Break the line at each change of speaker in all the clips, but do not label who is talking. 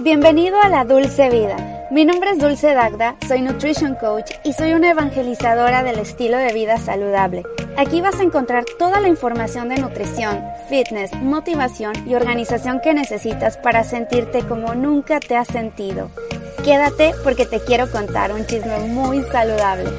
Bienvenido a la Dulce Vida. Mi nombre es Dulce Dagda, soy Nutrition Coach y soy una evangelizadora del estilo de vida saludable. Aquí vas a encontrar toda la información de nutrición, fitness, motivación y organización que necesitas para sentirte como nunca te has sentido. Quédate porque te quiero contar un chisme muy saludable.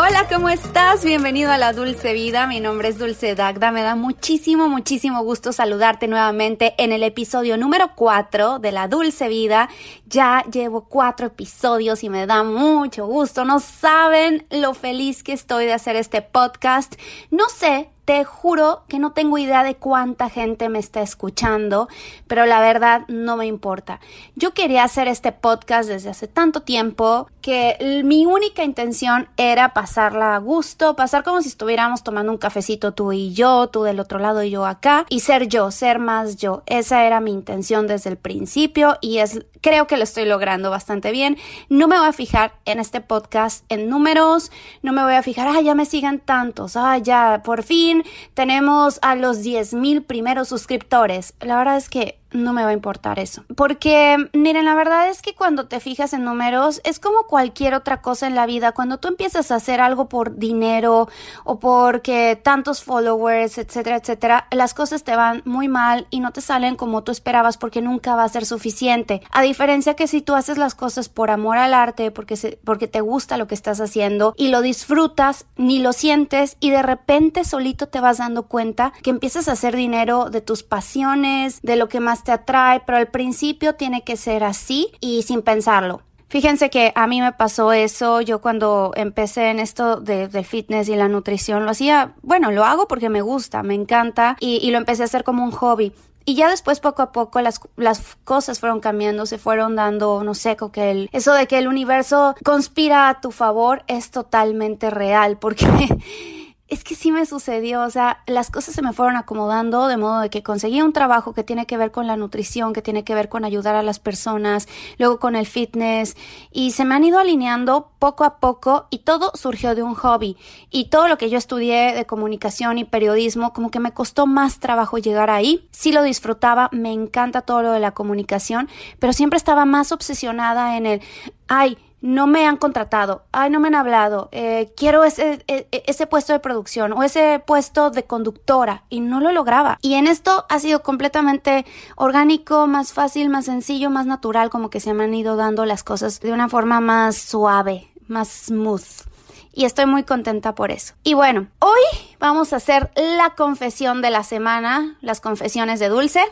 Hola, ¿cómo estás? Bienvenido a la Dulce Vida. Mi nombre es Dulce Dagda. Me da muchísimo, muchísimo gusto saludarte nuevamente en el episodio número 4 de la Dulce Vida. Ya llevo cuatro episodios y me da mucho gusto. No saben lo feliz que estoy de hacer este podcast. No sé te juro que no tengo idea de cuánta gente me está escuchando, pero la verdad no me importa. Yo quería hacer este podcast desde hace tanto tiempo que mi única intención era pasarla a gusto, pasar como si estuviéramos tomando un cafecito tú y yo, tú del otro lado y yo acá, y ser yo, ser más yo. Esa era mi intención desde el principio y es creo que lo estoy logrando bastante bien. No me voy a fijar en este podcast en números, no me voy a fijar, ah, ya me sigan tantos, ah, ya por fin tenemos a los 10 mil primeros suscriptores. La verdad es que no me va a importar eso. Porque, miren, la verdad es que cuando te fijas en números es como cualquier otra cosa en la vida. Cuando tú empiezas a hacer algo por dinero o porque tantos followers, etcétera, etcétera, las cosas te van muy mal y no te salen como tú esperabas porque nunca va a ser suficiente. A diferencia que si tú haces las cosas por amor al arte, porque, se, porque te gusta lo que estás haciendo y lo disfrutas, ni lo sientes y de repente solito te vas dando cuenta que empiezas a hacer dinero de tus pasiones, de lo que más te atrae, pero al principio tiene que ser así y sin pensarlo. Fíjense que a mí me pasó eso, yo cuando empecé en esto de, del fitness y la nutrición, lo hacía, bueno, lo hago porque me gusta, me encanta y, lo empecé a hacer como un hobby. Y ya después, poco a poco, las, las cosas fueron cambiando, se fueron dando, no sé, que el, eso de que el universo conspira a tu favor es totalmente real, porque es que sí me sucedió, o sea, las cosas se me fueron acomodando de modo de que conseguí un trabajo que tiene que ver con la nutrición, que tiene que ver con ayudar a las personas, luego con el fitness y se me han ido alineando poco a poco y todo surgió de un hobby y todo lo que yo estudié de comunicación y periodismo como que me costó más trabajo llegar ahí. Sí lo disfrutaba, me encanta todo lo de la comunicación, pero siempre estaba más obsesionada en el, ay, no me han contratado, ay, no me han hablado, eh, quiero ese, e, e, ese puesto de producción o ese puesto de conductora y no lo lograba. Y en esto ha sido completamente orgánico, más fácil, más sencillo, más natural, como que se me han ido dando las cosas de una forma más suave, más smooth. Y estoy muy contenta por eso. Y bueno, hoy vamos a hacer la confesión de la semana, las confesiones de Dulce.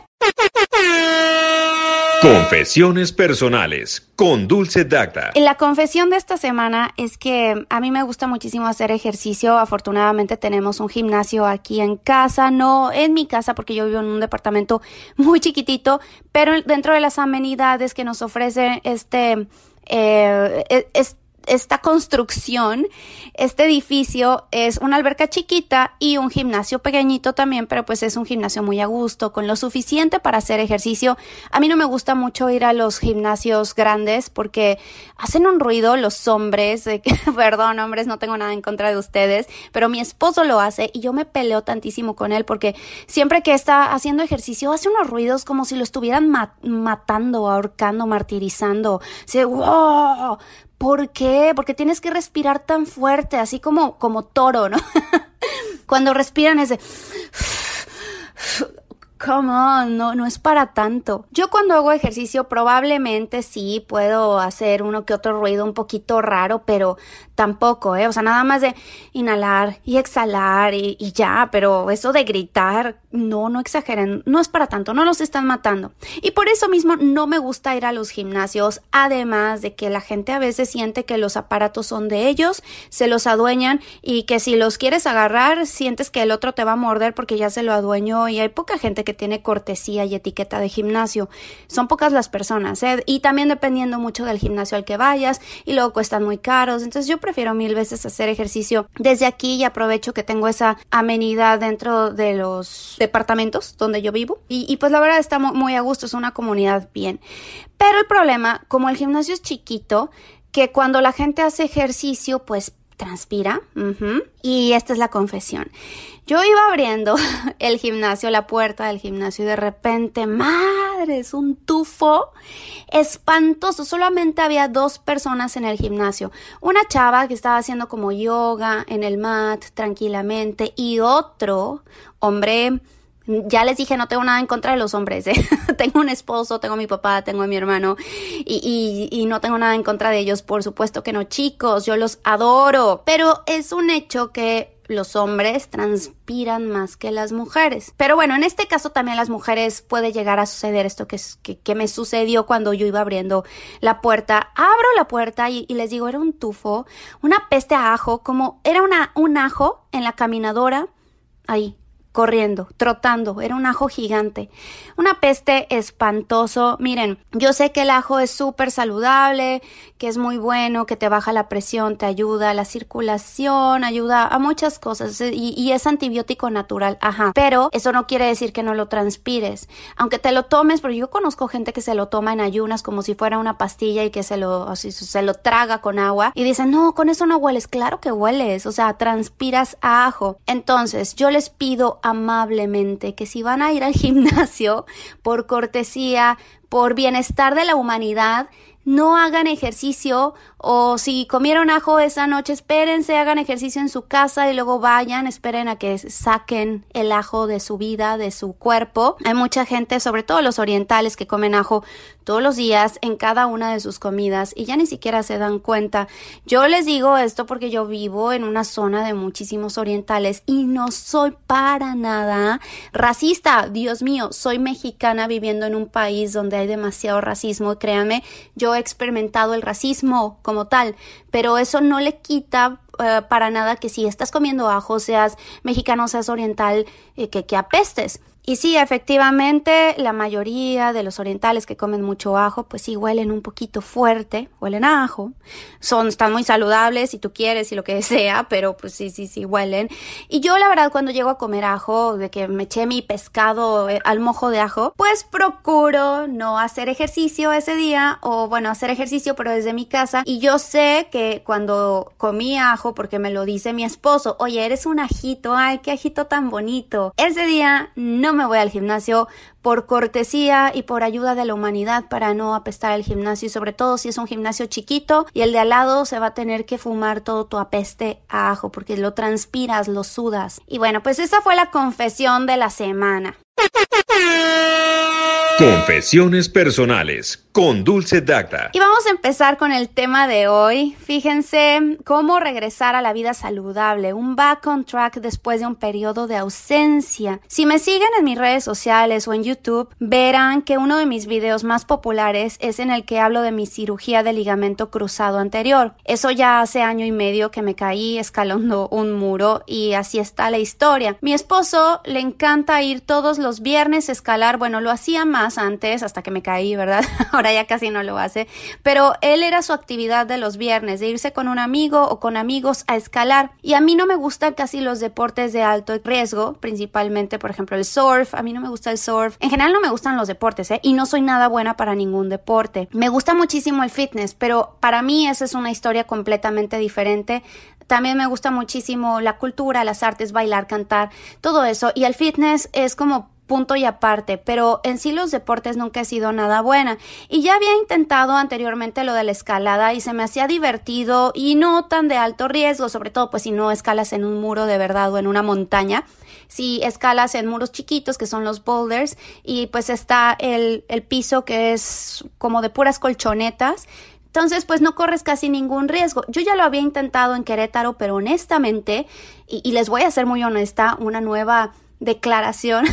Confesiones personales con Dulce Dacta.
La confesión de esta semana es que a mí me gusta muchísimo hacer ejercicio. Afortunadamente tenemos un gimnasio aquí en casa, no en mi casa porque yo vivo en un departamento muy chiquitito, pero dentro de las amenidades que nos ofrece este, eh, e, esta construcción, este edificio es una alberca chiquita y un gimnasio pequeñito también, pero pues es un gimnasio muy a gusto, con lo suficiente para hacer ejercicio. A mí no me gusta mucho ir a los gimnasios grandes porque hacen un ruido los hombres, perdón hombres, no tengo nada en contra de ustedes, pero mi esposo lo hace y yo me peleo tantísimo con él porque siempre que está haciendo ejercicio hace unos ruidos como si lo estuvieran matando, ahorcando, martirizando. O wow, ¿Por qué? Porque tienes que respirar tan fuerte, así como, como toro, ¿no? Cuando respiran ese... Come on, no, no es para tanto. Yo cuando hago ejercicio probablemente sí puedo hacer uno que otro ruido un poquito raro, pero tampoco, ¿eh? O sea, nada más de inhalar y exhalar y, y, ya, pero eso de gritar, no, no exageren, no es para tanto, no los están matando. Y por eso mismo no me gusta ir a los gimnasios, además de que la gente a veces siente que los aparatos son de ellos, se los adueñan y que si los quieres agarrar, sientes que el otro te va a morder porque ya se lo adueñó y hay poca gente que tiene cortesía y etiqueta de gimnasio. Son pocas las personas, ¿eh? Y también dependiendo mucho del gimnasio al que vayas y luego cuestan muy caros. Entonces yo prefiero mil veces hacer ejercicio desde aquí y aprovecho que tengo esa amenidad dentro de los departamentos donde yo vivo. Y, pues la verdad está muy, a gusto, es una comunidad bien. Pero el problema, como el gimnasio es chiquito, que cuando la gente hace ejercicio, pues transpira. Y esta es la confesión. Yo iba abriendo el gimnasio, la puerta del gimnasio y de repente, madre, es un tufo espantoso. Solamente había dos personas en el gimnasio. Una chava que estaba haciendo como yoga en el mat tranquilamente y otro hombre ya les dije, no tengo nada en contra de los hombres. ¿eh? tengo un esposo, tengo a mi papá, tengo a mi hermano y, no tengo nada en contra de ellos. Por supuesto que no, chicos, yo los adoro. Pero es un hecho que los hombres transpiran más que las mujeres. Pero bueno, en este caso también las mujeres puede llegar a suceder esto que, me sucedió cuando yo iba abriendo la puerta. Abro la puerta y, y, les digo, era un tufo, una peste a ajo, como era una, un ajo en la caminadora, ahí, corriendo, trotando, era un ajo gigante. Una peste espantoso. Miren, yo sé que el ajo es súper saludable, que es muy bueno, que te baja la presión, te ayuda a la circulación, ayuda a muchas cosas y, es antibiótico natural, ajá. Pero eso no quiere decir que no lo transpires. Aunque te lo tomes, porque yo conozco gente que se lo toma en ayunas como si fuera una pastilla y que se lo, así, se lo traga con agua y dicen, no, con eso no hueles. Claro que hueles, o sea, transpiras ajo. Entonces, yo les pido amablemente que si van a ir al gimnasio, por cortesía, por bienestar de la humanidad, no hagan ejercicio o si comieron ajo esa noche, espérense, hagan ejercicio en su casa y luego vayan, esperen a que saquen el ajo de su vida, de su cuerpo. Hay mucha gente, sobre todo los orientales, que comen ajo todos los días en cada una de sus comidas y ya ni siquiera se dan cuenta. Yo les digo esto porque yo vivo en una zona de muchísimos orientales y no soy para nada racista. Dios mío, soy mexicana viviendo en un país donde hay demasiado racismo créanme, yo he experimentado el racismo como tal, pero eso no le quita uh, para nada que si estás comiendo ajo, seas mexicano, seas oriental, eh, que, que apestes. Y sí, efectivamente, la mayoría de los orientales que comen mucho ajo, pues sí huelen un poquito fuerte, huelen a ajo. Son, están muy saludables si tú quieres y lo que sea, pero pues sí, sí, sí huelen. Y yo la verdad cuando llego a comer ajo, de que me eché mi pescado eh, al mojo de ajo, pues procuro no hacer ejercicio ese día o bueno, hacer ejercicio pero desde mi casa. Y yo sé que cuando comí ajo, porque me lo dice mi esposo, oye, eres un ajito, ay, qué ajito tan bonito. Ese día no me voy al gimnasio por cortesía y por ayuda de la humanidad para no apestar el gimnasio y sobre todo si es un gimnasio chiquito y el de al lado se va a tener que fumar todo tu apeste a ajo porque lo transpiras, lo sudas. Y bueno, pues esa fue la confesión de la semana.
Confesiones personales con Dulce Dacta.
Y vamos a empezar con el tema de hoy. Fíjense cómo regresar a la vida saludable, un back on track después de un periodo de ausencia. Si me siguen en mis redes sociales o en YouTube, verán que uno de mis videos más populares es en el que hablo de mi cirugía de ligamento cruzado anterior. Eso ya hace año y medio que me caí escalando un muro y así está la historia. Mi esposo le encanta ir todos los viernes a escalar, bueno, lo hacía más antes hasta que me caí, ¿verdad? Ahora ya casi no lo hace, pero él era su actividad de los viernes, de irse con un amigo o con amigos a escalar. Y a mí no me gustan casi los deportes de alto riesgo, principalmente, por ejemplo, el surf. A mí no me gusta el surf. En general no me gustan los deportes, ¿eh? Y no soy nada buena para ningún deporte. Me gusta muchísimo el fitness, pero para mí esa es una historia completamente diferente. También me gusta muchísimo la cultura, las artes, bailar, cantar, todo eso. Y el fitness es como punto y aparte, pero en sí los deportes nunca he sido nada buena. Y ya había intentado anteriormente lo de la escalada y se me hacía divertido y no tan de alto riesgo, sobre todo pues si no escalas en un muro de verdad o en una montaña. Si escalas en muros chiquitos que son los boulders y pues está el, el piso que es como de puras colchonetas entonces, pues no corres casi ningún riesgo. Yo ya lo había intentado en Querétaro, pero honestamente, y, y les voy a ser muy honesta, una nueva declaración.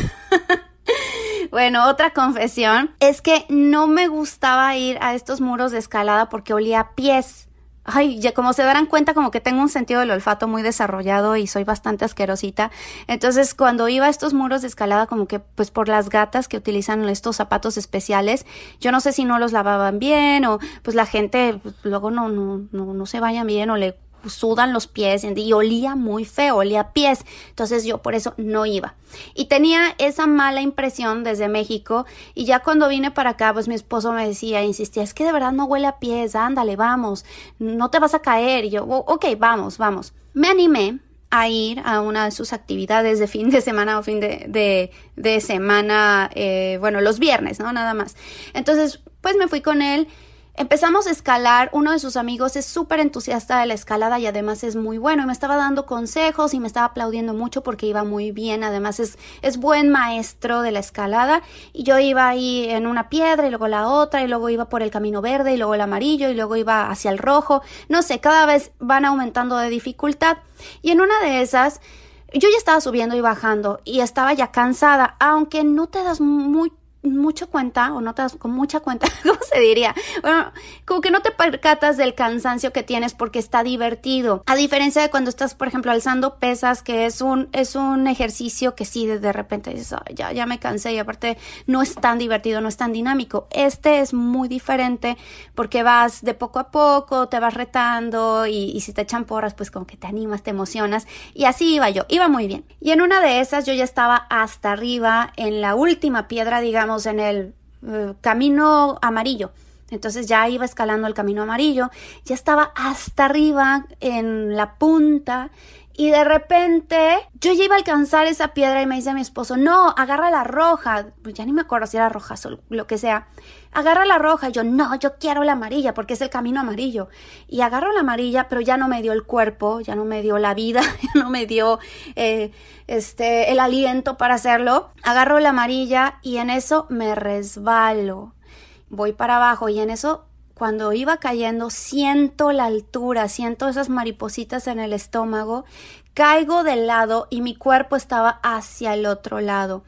bueno, otra confesión es que no me gustaba ir a estos muros de escalada porque olía a pies. Ay, ya como se darán cuenta, como que tengo un sentido del olfato muy desarrollado y soy bastante asquerosita. Entonces, cuando iba a estos muros de escalada, como que, pues por las gatas que utilizan estos zapatos especiales, yo no sé si no los lavaban bien o pues la gente pues, luego no, no, no, no se vayan bien o le sudan los pies y olía muy feo, olía pies. Entonces yo por eso no iba. Y tenía esa mala impresión desde México y ya cuando vine para acá, pues mi esposo me decía, insistía, es que de verdad no huele a pies, ándale, vamos, no te vas a caer. Y yo, ok, vamos, vamos. Me animé a ir a una de sus actividades de fin de semana o fin de, de, semana, eh, bueno, los viernes, ¿no? Nada más. Entonces, pues me fui con él Empezamos a escalar, uno de sus amigos es súper entusiasta de la escalada y además es muy bueno y me estaba dando consejos y me estaba aplaudiendo mucho porque iba muy bien, además es, es buen maestro de la escalada y yo iba ahí en una piedra y luego la otra y luego iba por el camino verde y luego el amarillo y luego iba hacia el rojo, no sé, cada vez van aumentando de dificultad y en una de esas yo ya estaba subiendo y bajando y estaba ya cansada, aunque no te das muy mucho cuenta o no te con mucha cuenta, ¿cómo se diría? Bueno, como que no te percatas del cansancio que tienes porque está divertido. A diferencia de cuando estás, por ejemplo, alzando pesas, que es un, es un ejercicio que sí, de repente dices, ya, ya me cansé y aparte no es tan divertido, no es tan dinámico. Este es muy diferente porque vas de poco a poco, te vas retando y, y si te echan porras, pues como que te animas, te emocionas. Y así iba yo, iba muy bien. Y en una de esas yo ya estaba hasta arriba en la última piedra, digamos, en el eh, camino amarillo. Entonces ya iba escalando el camino amarillo, ya estaba hasta arriba en la punta y de repente yo ya iba a alcanzar esa piedra y me dice a mi esposo, no, agarra la roja. Pues ya ni me acuerdo si era roja o lo que sea. Agarra la roja. Y yo, no, yo quiero la amarilla porque es el camino amarillo. Y agarro la amarilla, pero ya no me dio el cuerpo, ya no me dio la vida, ya no me dio eh, este, el aliento para hacerlo. Agarro la amarilla y en eso me resbalo. Voy para abajo y en eso cuando iba cayendo, siento la altura, siento esas maripositas en el estómago, caigo del lado y mi cuerpo estaba hacia el otro lado.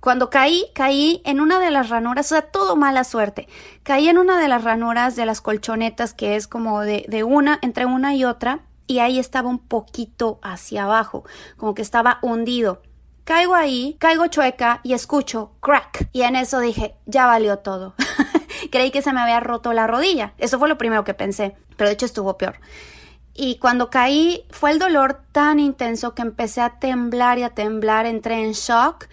Cuando caí, caí en una de las ranuras, o sea, todo mala suerte. Caí en una de las ranuras de las colchonetas, que es como de, una, entre una y otra, y ahí estaba un poquito hacia abajo, como que estaba hundido. Caigo ahí, caigo chueca y escucho crack. Y en eso dije, ya valió todo. creí que se me había roto la rodilla. Eso fue lo primero que pensé, pero de hecho estuvo peor. Y cuando caí fue el dolor tan intenso que empecé a temblar y a temblar, entré en shock.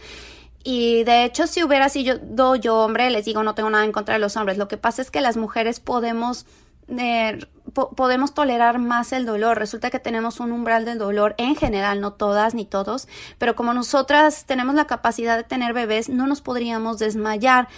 Y de hecho, si hubiera sido yo hombre, les digo, no tengo nada en contra de los hombres. Lo que pasa es que las mujeres podemos eh, podemos tolerar más el dolor. Resulta que tenemos un umbral del dolor en general, no todas ni todos, pero como nosotras tenemos la capacidad de tener bebés, no nos podríamos desmayar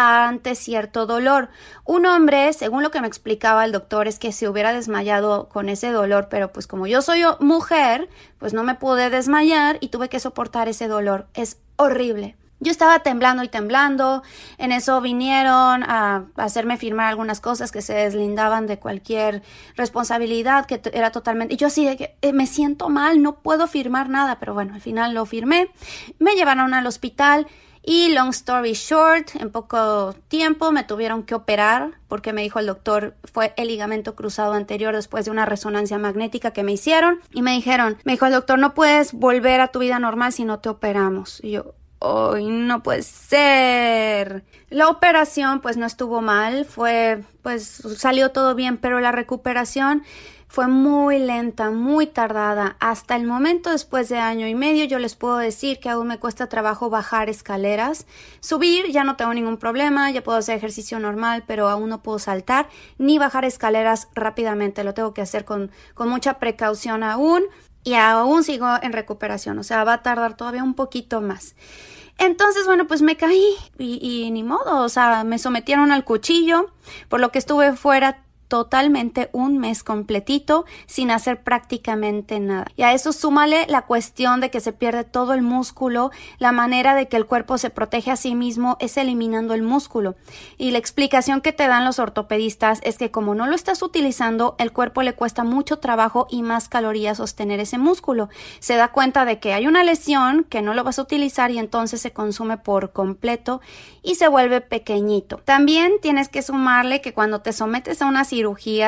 ante cierto dolor. Un hombre, según lo que me explicaba el doctor, es que se hubiera desmayado con ese dolor, pero pues como yo soy mujer, pues no me pude desmayar y tuve que soportar ese dolor. Es horrible. Yo estaba temblando y temblando, en eso vinieron a hacerme firmar algunas cosas que se deslindaban de cualquier responsabilidad, que era totalmente... Y yo así de que eh, me siento mal, no puedo firmar nada, pero bueno, al final lo firmé. Me llevaron al hospital y long story short, en poco tiempo me tuvieron que operar porque me dijo el doctor fue el ligamento cruzado anterior después de una resonancia magnética que me hicieron y me dijeron, me dijo el doctor no puedes volver a tu vida normal si no te operamos. Y yo, ¡ay, no puede ser! La operación pues no estuvo mal, fue pues salió todo bien, pero la recuperación fue muy lenta, muy tardada. Hasta el momento, después de año y medio, yo les puedo decir que aún me cuesta trabajo bajar escaleras. Subir ya no tengo ningún problema, ya puedo hacer ejercicio normal, pero aún no puedo saltar ni bajar escaleras rápidamente. Lo tengo que hacer con, con mucha precaución aún y aún sigo en recuperación. O sea, va a tardar todavía un poquito más. Entonces, bueno, pues me caí y, y, ni modo, o sea, me sometieron al cuchillo, por lo que estuve fuera totalmente un mes completito sin hacer prácticamente nada. Y a eso súmale la cuestión de que se pierde todo el músculo, la manera de que el cuerpo se protege a sí mismo es eliminando el músculo. Y la explicación que te dan los ortopedistas es que como no lo estás utilizando, el cuerpo le cuesta mucho trabajo y más calorías sostener ese músculo. Se da cuenta de que hay una lesión que no lo vas a utilizar y entonces se consume por completo y se vuelve pequeñito. También tienes que sumarle que cuando te sometes a una cirugía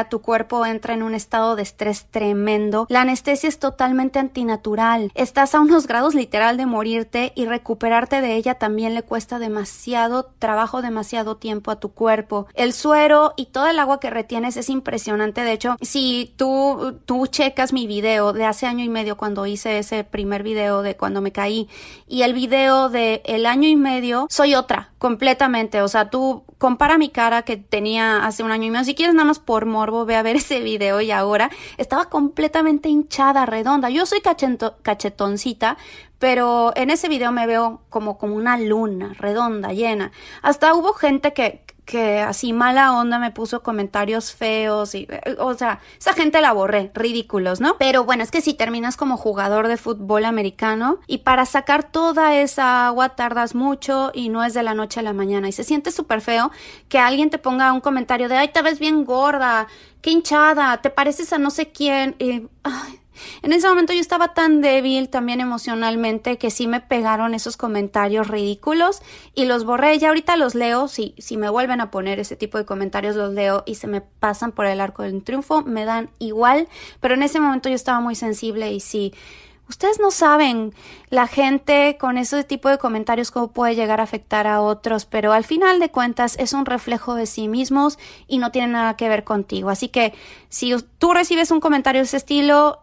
tu cuerpo entra en un estado de estrés tremendo. La anestesia es totalmente antinatural. Estás a unos grados literal de morirte y recuperarte de ella también le cuesta demasiado trabajo, demasiado tiempo a tu cuerpo. El suero y todo el agua que retienes es impresionante. De hecho, si tú, tú checas mi video de hace año y medio cuando hice ese primer video de cuando me caí y el video de el año y medio, soy otra completamente. O sea, tú compara mi cara que tenía hace un año y medio. Si quieres nada más por morbo, ve a ver ese video y ahora estaba completamente hinchada, redonda. Yo soy cachetoncita, pero en ese video me veo como, como una luna, redonda, llena. Hasta hubo gente que, que así mala onda me puso comentarios feos y, o sea, esa gente la borré, ridículos, ¿no? Pero bueno, es que si terminas como jugador de fútbol americano y para sacar toda esa agua tardas mucho y no es de la noche a la mañana y se siente súper feo que alguien te ponga un comentario de, ay, te ves bien gorda, qué hinchada, te pareces a no sé quién y, ay, en ese momento yo estaba tan débil también emocionalmente que sí me pegaron esos comentarios ridículos y los borré. Ya ahorita los leo, si, si me vuelven a poner ese tipo de comentarios los leo y se me pasan por el arco del triunfo, me dan igual, pero en ese momento yo estaba muy sensible y sí Ustedes no saben la gente con ese tipo de comentarios cómo puede llegar a afectar a otros, pero al final de cuentas es un reflejo de sí mismos y no tiene nada que ver contigo. Así que si tú recibes un comentario de ese estilo,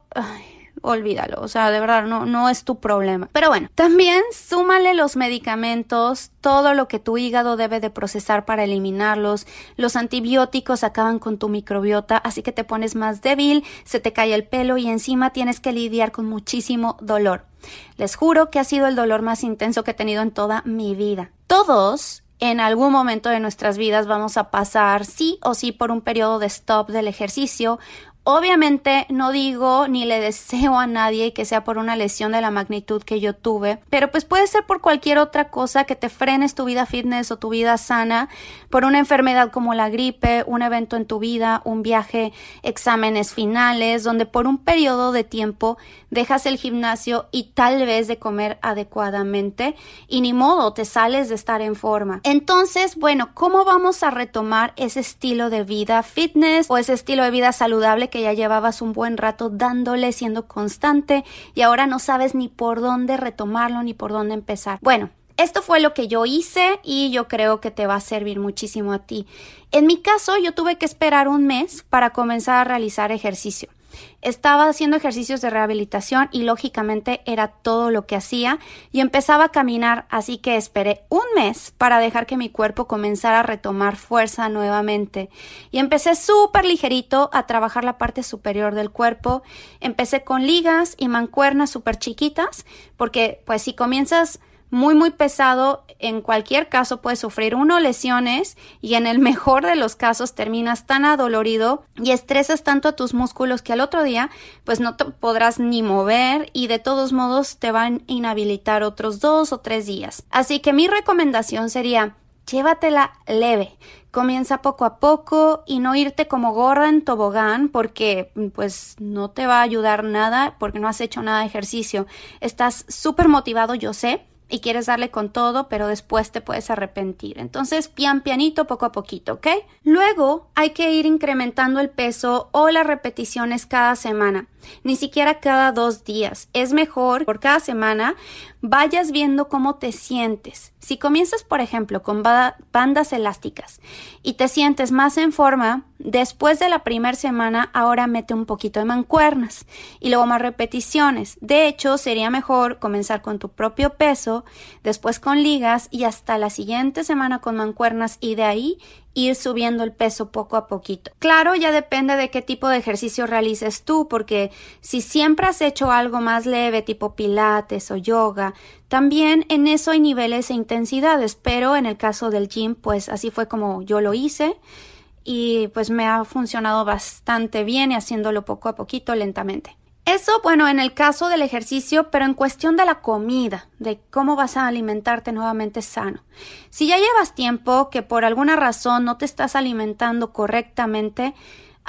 olvídalo, o sea, de verdad no, no es tu problema. Pero bueno, también súmale los medicamentos, todo lo que tu hígado debe de procesar para eliminarlos, los antibióticos acaban con tu microbiota, así que te pones más débil, se te cae el pelo y encima tienes que lidiar con muchísimo dolor. Les juro que ha sido el dolor más intenso que he tenido en toda mi vida. Todos en algún momento de nuestras vidas vamos a pasar sí o sí por un periodo de stop del ejercicio Obviamente no digo ni le deseo a nadie que sea por una lesión de la magnitud que yo tuve, pero pues puede ser por cualquier otra cosa que te frenes tu vida fitness o tu vida sana, por una enfermedad como la gripe, un evento en tu vida, un viaje, exámenes finales, donde por un periodo de tiempo dejas el gimnasio y tal vez de comer adecuadamente y ni modo te sales de estar en forma. Entonces, bueno, ¿cómo vamos a retomar ese estilo de vida fitness o ese estilo de vida saludable que ya llevabas un buen rato dándole, siendo constante y ahora no sabes ni por dónde retomarlo ni por dónde empezar. Bueno, esto fue lo que yo hice y yo creo que te va a servir muchísimo a ti. En mi caso, yo tuve que esperar un mes para comenzar a realizar ejercicio. Estaba haciendo ejercicios de rehabilitación y lógicamente era todo lo que hacía y empezaba a caminar, así que esperé un mes para dejar que mi cuerpo comenzara a retomar fuerza nuevamente. Y empecé súper ligerito a trabajar la parte superior del cuerpo. Empecé con ligas y mancuernas súper chiquitas, porque pues si comienzas muy muy pesado, en cualquier caso puedes sufrir uno lesiones y en el mejor de los casos terminas tan adolorido y estresas tanto a tus músculos que al otro día pues no te podrás ni mover y de todos modos te van a inhabilitar otros dos o tres días. Así que mi recomendación sería llévatela leve. Comienza poco a poco y no irte como gorda en tobogán porque pues no te va a ayudar nada porque no has hecho nada de ejercicio. Estás súper motivado, yo sé, y quieres darle con todo, pero después te puedes arrepentir. Entonces, pian pianito, poco a poquito, ¿ok? Luego hay que ir incrementando el peso o las repeticiones cada semana ni siquiera cada dos días. Es mejor por cada semana vayas viendo cómo te sientes. Si comienzas, por ejemplo, con bandas elásticas y te sientes más en forma, después de la primera semana ahora mete un poquito de mancuernas y luego más repeticiones. De hecho, sería mejor comenzar con tu propio peso, después con ligas y hasta la siguiente semana con mancuernas y de ahí ir subiendo el peso poco a poquito. Claro, ya depende de qué tipo de ejercicio realices tú, porque si siempre has hecho algo más leve, tipo pilates o yoga, también en eso hay niveles e intensidades, pero en el caso del gym, pues así fue como yo lo hice y pues me ha funcionado bastante bien y haciéndolo poco a poquito, lentamente. Eso, bueno, en el caso del ejercicio, pero en cuestión de la comida, de cómo vas a alimentarte nuevamente sano. Si ya llevas tiempo que por alguna razón no te estás alimentando correctamente,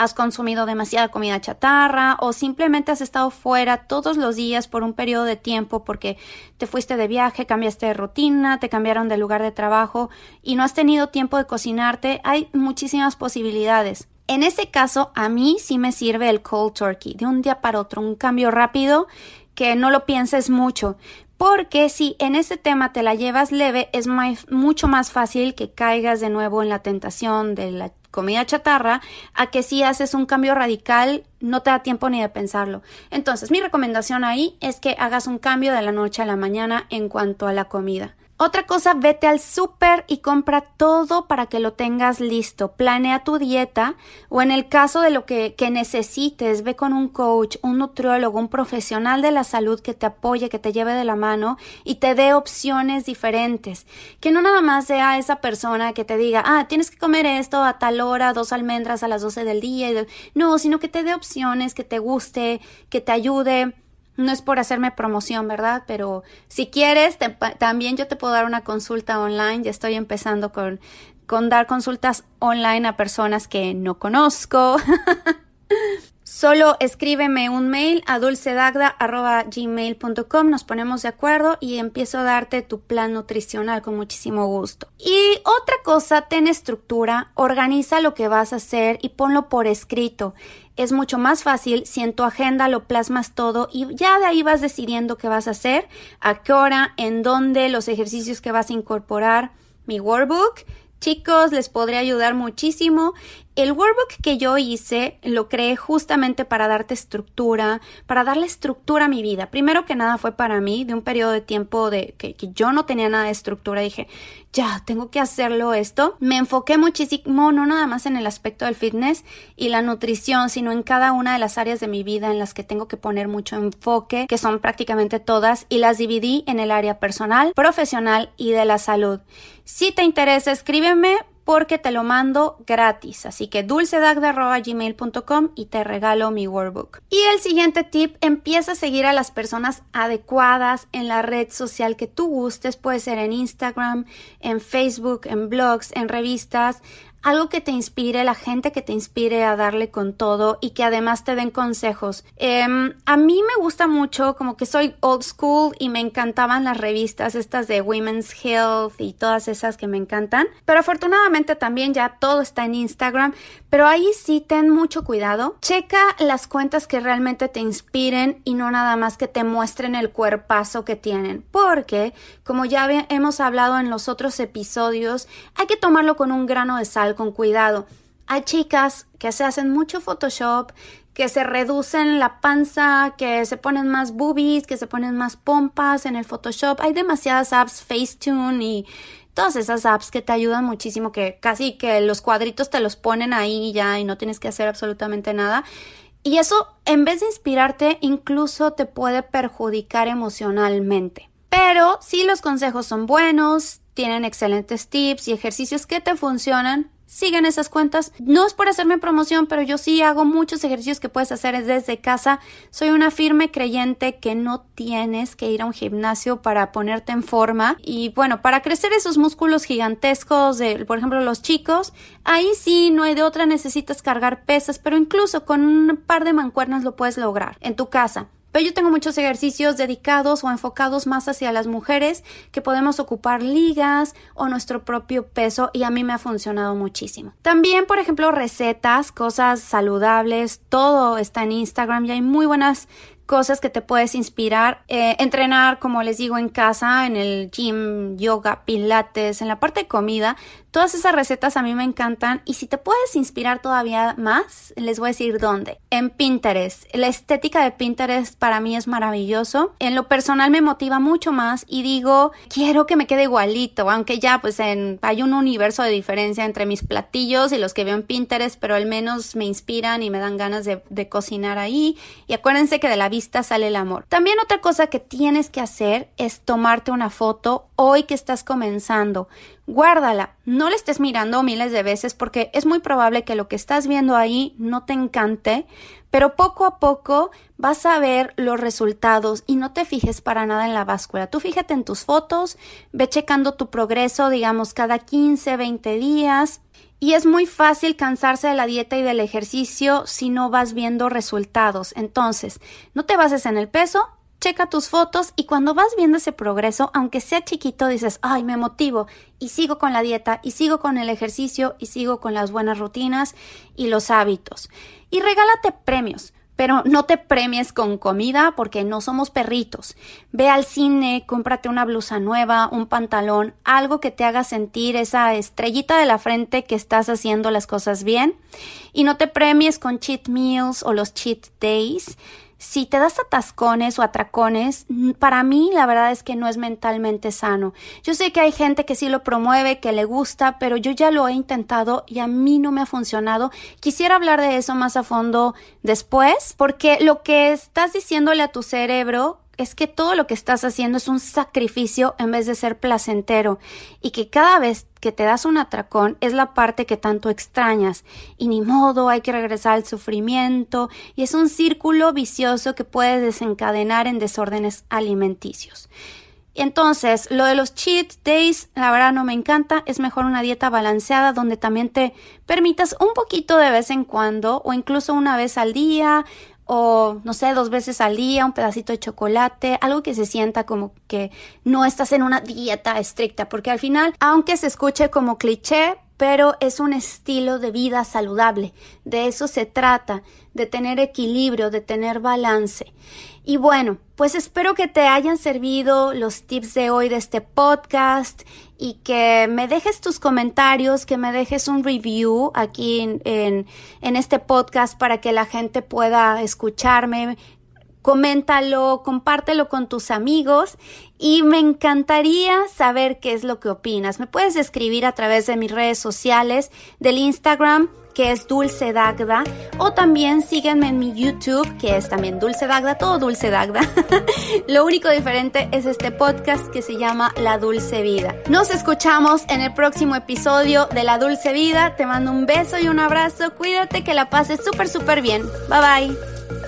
has consumido demasiada comida chatarra o simplemente has estado fuera todos los días por un periodo de tiempo porque te fuiste de viaje, cambiaste de rutina, te cambiaron de lugar de trabajo y no has tenido tiempo de cocinarte, hay muchísimas posibilidades. En ese caso, a mí sí me sirve el cold turkey, de un día para otro, un cambio rápido que no lo pienses mucho. Porque si en ese tema te la llevas leve, es mucho más fácil que caigas de nuevo en la tentación de la comida chatarra, a que si haces un cambio radical, no te da tiempo ni de pensarlo. Entonces, mi recomendación ahí es que hagas un cambio de la noche a la mañana en cuanto a la comida. Otra cosa, vete al súper y compra todo para que lo tengas listo. Planea tu dieta o en el caso de lo que, que, necesites, ve con un coach, un nutriólogo, un profesional de la salud que te apoye, que te lleve de la mano y te dé opciones diferentes. Que no nada más sea esa persona que te diga, ah, tienes que comer esto a tal hora, dos almendras a las 12 del día. No, sino que te dé opciones, que te guste, que te ayude no es por hacerme promoción, ¿verdad? Pero si quieres, también yo te puedo dar una consulta online. Ya estoy empezando con, con dar consultas online a personas que no conozco. Solo escríbeme un mail a dulcedagda.gmail.com, nos ponemos de acuerdo y empiezo a darte tu plan nutricional con muchísimo gusto. Y otra cosa, ten estructura, organiza lo que vas a hacer y ponlo por escrito es mucho más fácil si en tu agenda lo plasmas todo y ya de ahí vas decidiendo qué vas a hacer, a qué hora, en dónde, los ejercicios que vas a incorporar. Mi workbook Chicos, les podría ayudar muchísimo. El workbook que yo hice lo creé justamente para darte estructura, para darle estructura a mi vida. Primero que nada fue para mí, de un periodo de tiempo de que, que yo no tenía nada de estructura. Dije, ya, tengo que hacerlo esto. Me enfoqué muchísimo, no nada más en el aspecto del fitness y la nutrición, sino en cada una de las áreas de mi vida en las que tengo que poner mucho enfoque, que son prácticamente todas, y las dividí en el área personal, profesional y de la salud. Si te interesa, escríbeme porque te lo mando gratis. Así que dulcedagda.gmail.com y te regalo mi workbook. Y el siguiente tip, empieza a seguir a las personas adecuadas en la red social que tú gustes. Puede ser en Instagram, en Facebook, en blogs, en revistas algo que te inspire, la gente que te inspire a darle con todo y que además te den consejos. Em, a mí me gusta mucho, como que soy old school y me encantaban las revistas estas de Women's Health y todas esas que me encantan. Pero afortunadamente también ya todo está en Instagram. Pero ahí sí ten mucho cuidado. Checa las cuentas que realmente te inspiren y no nada más que te muestren el cuerpazo que tienen. Porque, como ya hemos hablado en los otros episodios, hay que tomarlo con un grano de sal con cuidado. Hay chicas que se hacen mucho Photoshop, que se reducen la panza, que se ponen más boobies, que se ponen más pompas en el Photoshop. Hay demasiadas apps, Facetune y todas esas apps que te ayudan muchísimo, que casi que los cuadritos te los ponen ahí ya y no tienes que hacer absolutamente nada. Y eso, en vez de inspirarte, incluso te puede perjudicar emocionalmente. Pero si los consejos son buenos, tienen excelentes tips y ejercicios que te funcionan, sigan esas cuentas. No es por hacerme promoción, pero yo sí hago muchos ejercicios que puedes hacer desde casa. Soy una firme creyente que no tienes que ir a un gimnasio para ponerte en forma y bueno, para crecer esos músculos gigantescos de, por ejemplo, los chicos, ahí sí no hay de otra, necesitas cargar pesas, pero incluso con un par de mancuernas lo puedes lograr en tu casa. Pero yo tengo muchos ejercicios dedicados o enfocados más hacia las mujeres que podemos ocupar ligas o nuestro propio peso y a mí me ha funcionado muchísimo. También, por ejemplo, recetas, cosas saludables, todo está en Instagram y hay muy buenas cosas que te puedes inspirar. Eh, entrenar, como les digo, en casa, en el gym, yoga, pilates, en la parte de comida. Todas esas recetas a mí me encantan y si te puedes inspirar todavía más, les voy a decir dónde. En Pinterest. La estética de Pinterest para mí es maravilloso. En lo personal me motiva mucho más y digo, quiero que me quede igualito, aunque ya pues hay un universo de diferencia entre mis platillos y los que veo en Pinterest, pero al menos me inspiran y me dan ganas de, de cocinar ahí. Y acuérdense que de la vista sale el amor. También otra cosa que tienes que hacer es tomarte una foto hoy que estás comenzando guárdala. No la estés mirando miles de veces porque es muy probable que lo que estás viendo ahí no te encante, pero poco a poco vas a ver los resultados y no te fijes para nada en la báscula. Tú fíjate en tus fotos, ve checando tu progreso, digamos, cada 15, 20 días. Y es muy fácil cansarse de la dieta y del ejercicio si no vas viendo resultados. Entonces, no te bases en el peso, checa tus fotos y cuando vas viendo ese progreso, aunque sea chiquito, dices, ay, me motivo y sigo con la dieta y sigo con el ejercicio y sigo con las buenas rutinas y los hábitos. Y regálate premios. Pero no te premies con comida porque no somos perritos. Ve al cine, cómprate una blusa nueva, un pantalón, algo que te haga sentir esa estrellita de la frente que estás haciendo las cosas bien. Y no te premies con cheat meals o los cheat days si te das atascones o atracones, para mí la verdad es que no es mentalmente sano. Yo sé que hay gente que sí lo promueve, que le gusta, pero yo ya lo he intentado y a mí no me ha funcionado. Quisiera hablar de eso más a fondo después, porque lo que estás diciéndole a tu cerebro es que todo lo que estás haciendo es un sacrificio en vez de ser placentero y que cada vez que te das un atracón es la parte que tanto extrañas y ni modo hay que regresar al sufrimiento y es un círculo vicioso que puede desencadenar en desórdenes alimenticios. Entonces, lo de los cheat days, la verdad no me encanta, es mejor una dieta balanceada donde también te permitas un poquito de vez en cuando o incluso una vez al día o no sé, dos veces al día, un pedacito de chocolate, algo que se sienta como que no estás en una dieta estricta, porque al final, aunque se escuche como cliché, pero es un estilo de vida saludable. De eso se trata, de tener equilibrio, de tener balance. Y bueno, pues espero que te hayan servido los tips de hoy de este podcast y que me dejes tus comentarios, que me dejes un review aquí en, en, este podcast para que la gente pueda escucharme. Coméntalo, compártelo con tus amigos y me encantaría saber qué es lo que opinas. Me puedes escribir a través de mis redes sociales, del Instagram que es Dulce Dagda, o también síguenme en mi YouTube, que es también Dulce Dagda, todo Dulce Dagda. Lo único diferente es este podcast que se llama La Dulce Vida. Nos escuchamos en el próximo episodio de La Dulce Vida. Te mando un beso y un abrazo. Cuídate que la pases súper, súper bien. Bye bye.